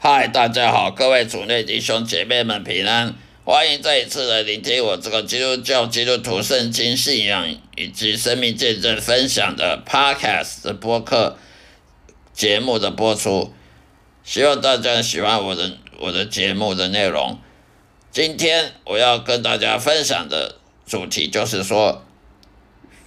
嗨，大家好，各位主内弟兄姐妹们平安，欢迎再一次来聆听我这个基督教基督徒圣经信仰以及生命见证分享的 Podcast 的播客节目的播出，希望大家喜欢我的我的节目的内容。今天我要跟大家分享的主题就是说，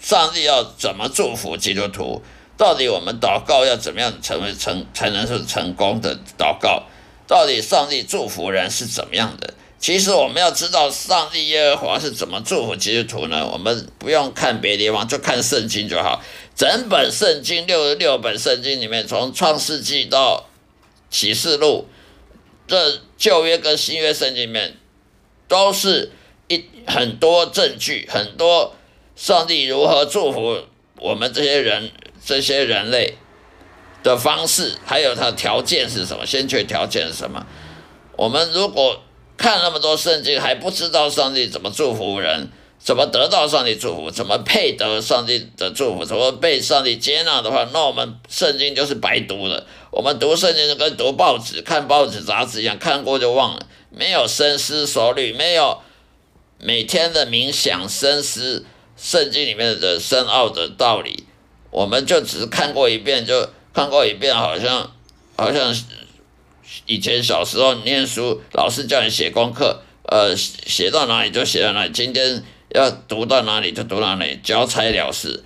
上帝要怎么祝福基督徒？到底我们祷告要怎么样成为成才能是成功的祷告？到底上帝祝福人是怎么样的？其实我们要知道上帝耶和华是怎么祝福基督徒呢？我们不用看别的地方，就看圣经就好。整本圣经六十六本圣经里面，从创世纪到启示录，这旧约跟新约圣经里面，都是一很多证据，很多上帝如何祝福我们这些人。这些人类的方式，还有他的条件是什么？先决条件是什么？我们如果看那么多圣经，还不知道上帝怎么祝福人，怎么得到上帝祝福，怎么配得上帝的祝福，怎么被上帝接纳的话，那我们圣经就是白读了。我们读圣经就跟读报纸、看报纸、杂志一样，看过就忘了，没有深思熟虑，没有每天的冥想深思圣经里面的深奥的道理。我们就只看过一遍，就看过一遍，好像好像以前小时候念书，老师叫你写功课，呃，写到哪里就写到哪里，今天要读到哪里就读到哪里，交差了事。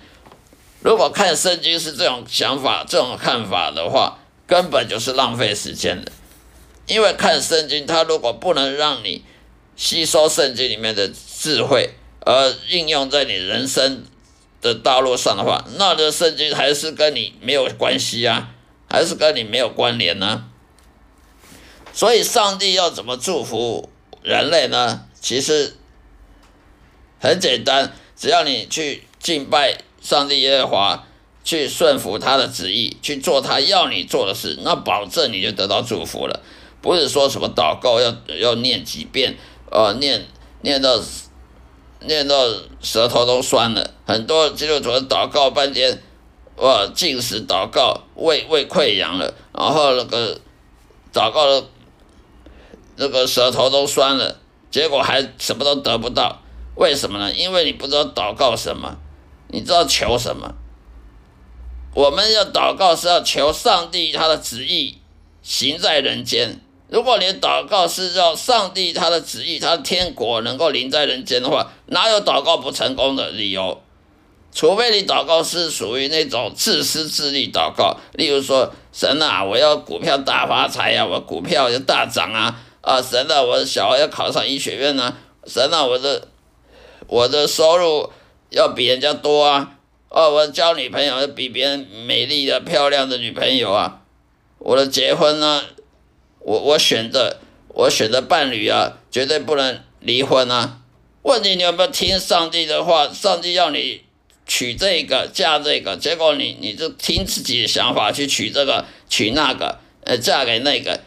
如果看圣经是这种想法、这种看法的话，根本就是浪费时间的。因为看圣经，它如果不能让你吸收圣经里面的智慧，而应用在你人生。的道路上的话，那这圣经还是跟你没有关系啊，还是跟你没有关联呢。所以，上帝要怎么祝福人类呢？其实很简单，只要你去敬拜上帝耶和华，去顺服他的旨意，去做他要你做的事，那保证你就得到祝福了。不是说什么祷告要要念几遍，呃，念念到。念到舌头都酸了，很多基督徒祷告半天，哇，进食祷告，胃胃溃疡了，然后那个祷告的，那个舌头都酸了，结果还什么都得不到，为什么呢？因为你不知道祷告什么，你知道求什么？我们要祷告是要求上帝他的旨意行在人间。如果你祷告是要上帝他的旨意，他的天国能够临在人间的话，哪有祷告不成功的理由？除非你祷告是属于那种自私自利祷告，例如说神啊，我要股票大发财呀，我股票要大涨啊，啊神啊，我的小孩要考上医学院呢，神啊，我的我的收入要比人家多啊，哦，我交女朋友要比别人美丽的漂亮的女朋友啊，我的结婚呢？我我选择我选择伴侣啊，绝对不能离婚啊！问题你有没有听上帝的话？上帝要你娶这个嫁这个，结果你你就听自己的想法去娶这个娶那个，呃，嫁给那个，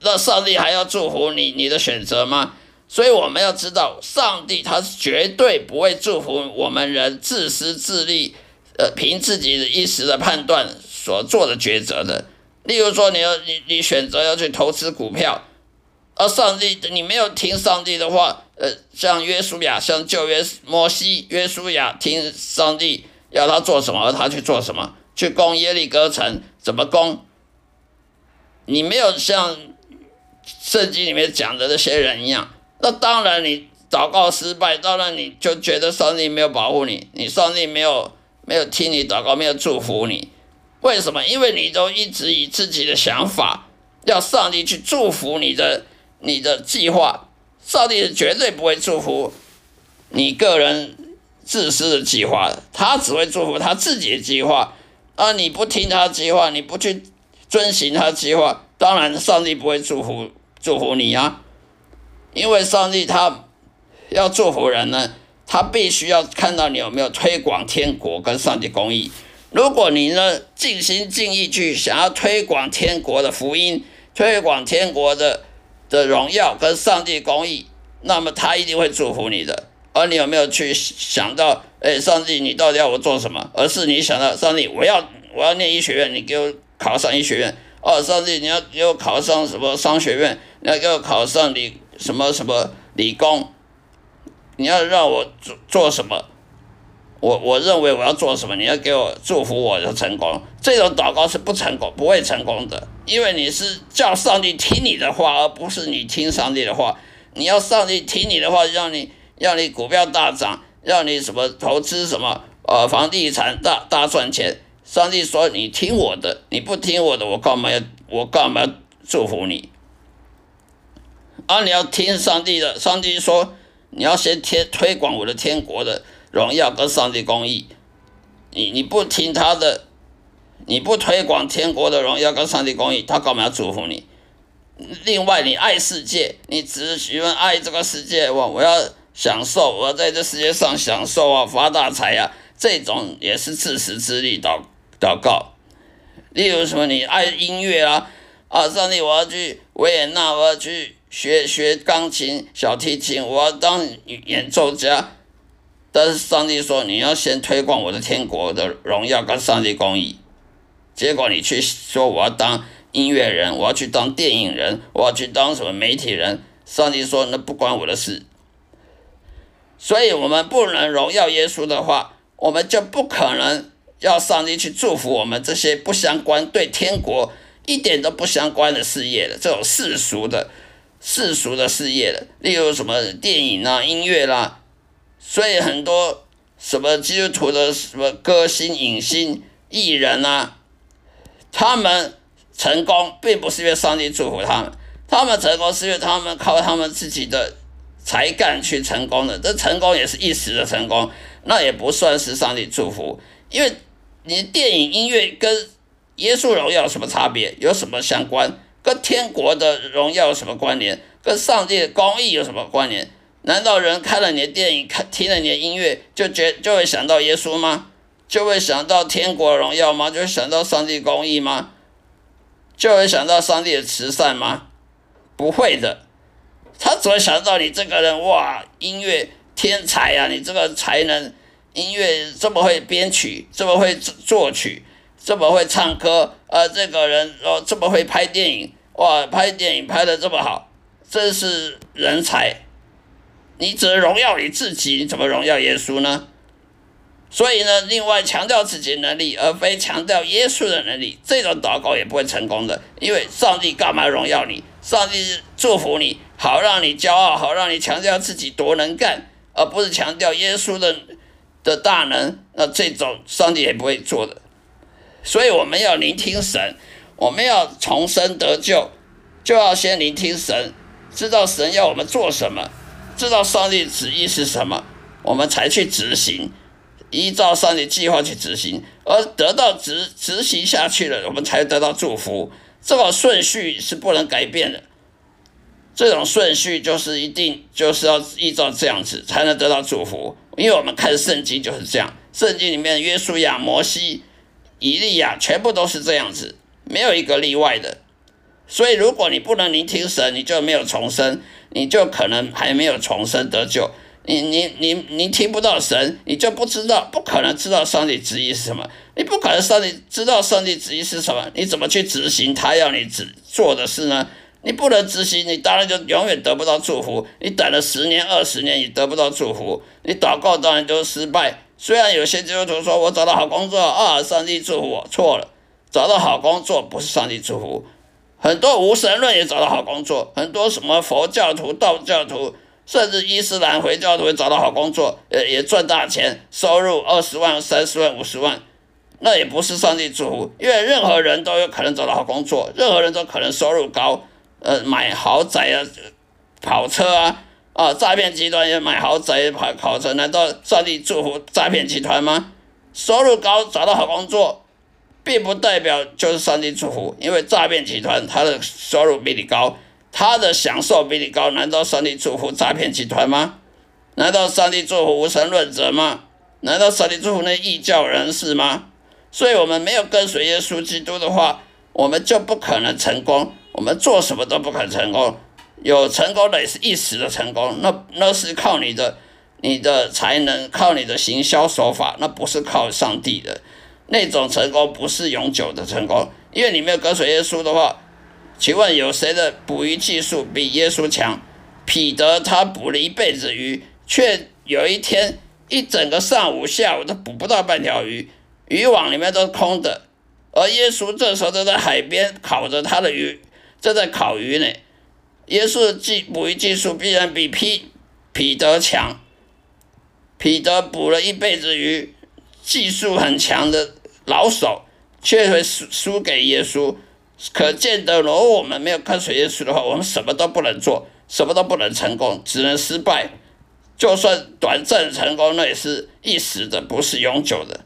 那上帝还要祝福你你的选择吗？所以我们要知道，上帝他是绝对不会祝福我们人自私自利，呃，凭自己的一时的判断所做的抉择的。例如说，你要你你选择要去投资股票，而上帝你没有听上帝的话，呃，像约书亚，像旧约摩西，约书亚听上帝要他做什么，他去做什么，去攻耶利哥城，怎么攻？你没有像圣经里面讲的那些人一样，那当然你祷告失败，当然你就觉得上帝没有保护你，你上帝没有没有听你祷告，没有祝福你。为什么？因为你都一直以自己的想法要上帝去祝福你的你的计划，上帝是绝对不会祝福你个人自私的计划的，他只会祝福他自己的计划。啊，你不听他的计划，你不去遵循他的计划，当然上帝不会祝福祝福你啊。因为上帝他要祝福人呢，他必须要看到你有没有推广天国跟上帝公义。如果你呢尽心尽意去想要推广天国的福音，推广天国的的荣耀跟上帝公义，那么他一定会祝福你的。而你有没有去想到，哎，上帝，你到底要我做什么？而是你想到，上帝，我要我要念医学院，你给我考上医学院。哦，上帝，你要给我考上什么商学院？你要给我考上理什么什么理工？你要让我做做什么？我我认为我要做什么？你要给我祝福我的成功。这种祷告是不成功，不会成功的，因为你是叫上帝听你的话，而不是你听上帝的话。你要上帝听你的话，让你让你股票大涨，让你什么投资什么呃房地产大大赚钱。上帝说：“你听我的，你不听我的，我干嘛要我干嘛要祝福你？啊，你要听上帝的。上帝说，你要先天推广我的天国的荣耀跟上帝公义。你你不听他的，你不推广天国的荣耀跟上帝公义，他干嘛要祝福你？另外，你爱世界，你只喜欢爱这个世界，我我要享受，我要在这世界上享受啊，发大财呀，这种也是自私自利的。”祷告，例如什么？你爱音乐啊？啊，上帝，我要去维也纳，我要去学学钢琴、小提琴，我要当演奏家。但是上帝说，你要先推广我的天国的荣耀跟上帝公义。结果你去说我要当音乐人，我要去当电影人，我要去当什么媒体人？上帝说，那不关我的事。所以，我们不能荣耀耶稣的话，我们就不可能。要上帝去祝福我们这些不相关、对天国一点都不相关的事业的这种世俗的世俗的事业的，例如什么电影啊、音乐啦，所以很多什么基督徒的什么歌星、影星、艺人啊，他们成功并不是因为上帝祝福他们，他们成功是因为他们靠他们自己的才干去成功的，这成功也是一时的成功，那也不算是上帝祝福，因为。你电影音乐跟耶稣荣耀有什么差别？有什么相关？跟天国的荣耀有什么关联？跟上帝的公义有什么关联？难道人看了你的电影，看听了你的音乐，就觉就会想到耶稣吗？就会想到天国荣耀吗？就会想到上帝公义吗？就会想到上帝的慈善吗？不会的，他只会想到你这个人哇，音乐天才呀，你这个才能。音乐这么会编曲，这么会作曲，这么会唱歌，呃，这个人哦这么会拍电影，哇，拍电影拍的这么好，真是人才。你只能荣耀你自己，你怎么荣耀耶稣呢？所以呢，另外强调自己能力，而非强调耶稣的能力，这种祷告也不会成功的。因为上帝干嘛荣耀你？上帝祝福你，好让你骄傲，好让你强调自己多能干，而不是强调耶稣的。的大能，那这种上帝也不会做的，所以我们要聆听神，我们要重生得救，就要先聆听神，知道神要我们做什么，知道上帝旨意是什么，我们才去执行，依照上帝计划去执行，而得到执执行下去了，我们才得到祝福。这个顺序是不能改变的，这种顺序就是一定就是要依照这样子才能得到祝福。因为我们看圣经就是这样，圣经里面约书亚、摩西、以利亚全部都是这样子，没有一个例外的。所以，如果你不能聆听神，你就没有重生，你就可能还没有重生得救。你、你、你、你听不到神，你就不知道，不可能知道上帝旨意是什么。你不可能上帝知道上帝旨意是什么，你怎么去执行他要你只做的事呢？你不能执行，你当然就永远得不到祝福。你等了十年、二十年，你得不到祝福。你祷告当然就是失败。虽然有些基督徒说我找到好工作啊，上帝祝福我，错了，找到好工作不是上帝祝福。很多无神论也找到好工作，很多什么佛教徒、道教徒，甚至伊斯兰回教徒也找到好工作，也也赚大钱，收入二十万、三十万、五十万，那也不是上帝祝福。因为任何人都有可能找到好工作，任何人都可能收入高。呃，买豪宅啊，跑车啊，啊，诈骗集团也买豪宅、跑跑车，难道上帝祝福诈骗集团吗？收入高，找到好工作，并不代表就是上帝祝福，因为诈骗集团他的收入比你高，他的享受比你高，难道上帝祝福诈骗集团吗？难道上帝祝福无神论者吗？难道上帝祝福那异教人士吗？所以，我们没有跟随耶稣基督的话，我们就不可能成功。我们做什么都不可能成功，有成功的也是一时的成功，那那是靠你的你的才能，靠你的行销手法，那不是靠上帝的那种成功，不是永久的成功。因为你没有跟随耶稣的话，请问有谁的捕鱼技术比耶稣强？彼得他捕了一辈子鱼，却有一天一整个上午下午都捕不到半条鱼，渔网里面都是空的。而耶稣这时候正在海边烤着他的鱼，正在烤鱼呢。耶稣的技捕鱼技术必然比彼彼得强。彼得捕了一辈子鱼，技术很强的老手，却会输输给耶稣。可见得，如果我们没有跟随耶稣的话，我们什么都不能做，什么都不能成功，只能失败。就算短暂成功，那也是一时的，不是永久的。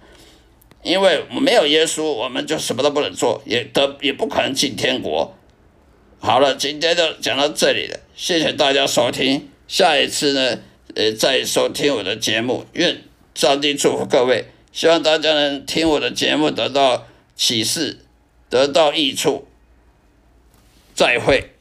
因为没有耶稣，我们就什么都不能做，也得也不可能进天国。好了，今天就讲到这里了，谢谢大家收听。下一次呢，呃，再收听我的节目。愿上帝祝福各位，希望大家能听我的节目得到启示，得到益处。再会。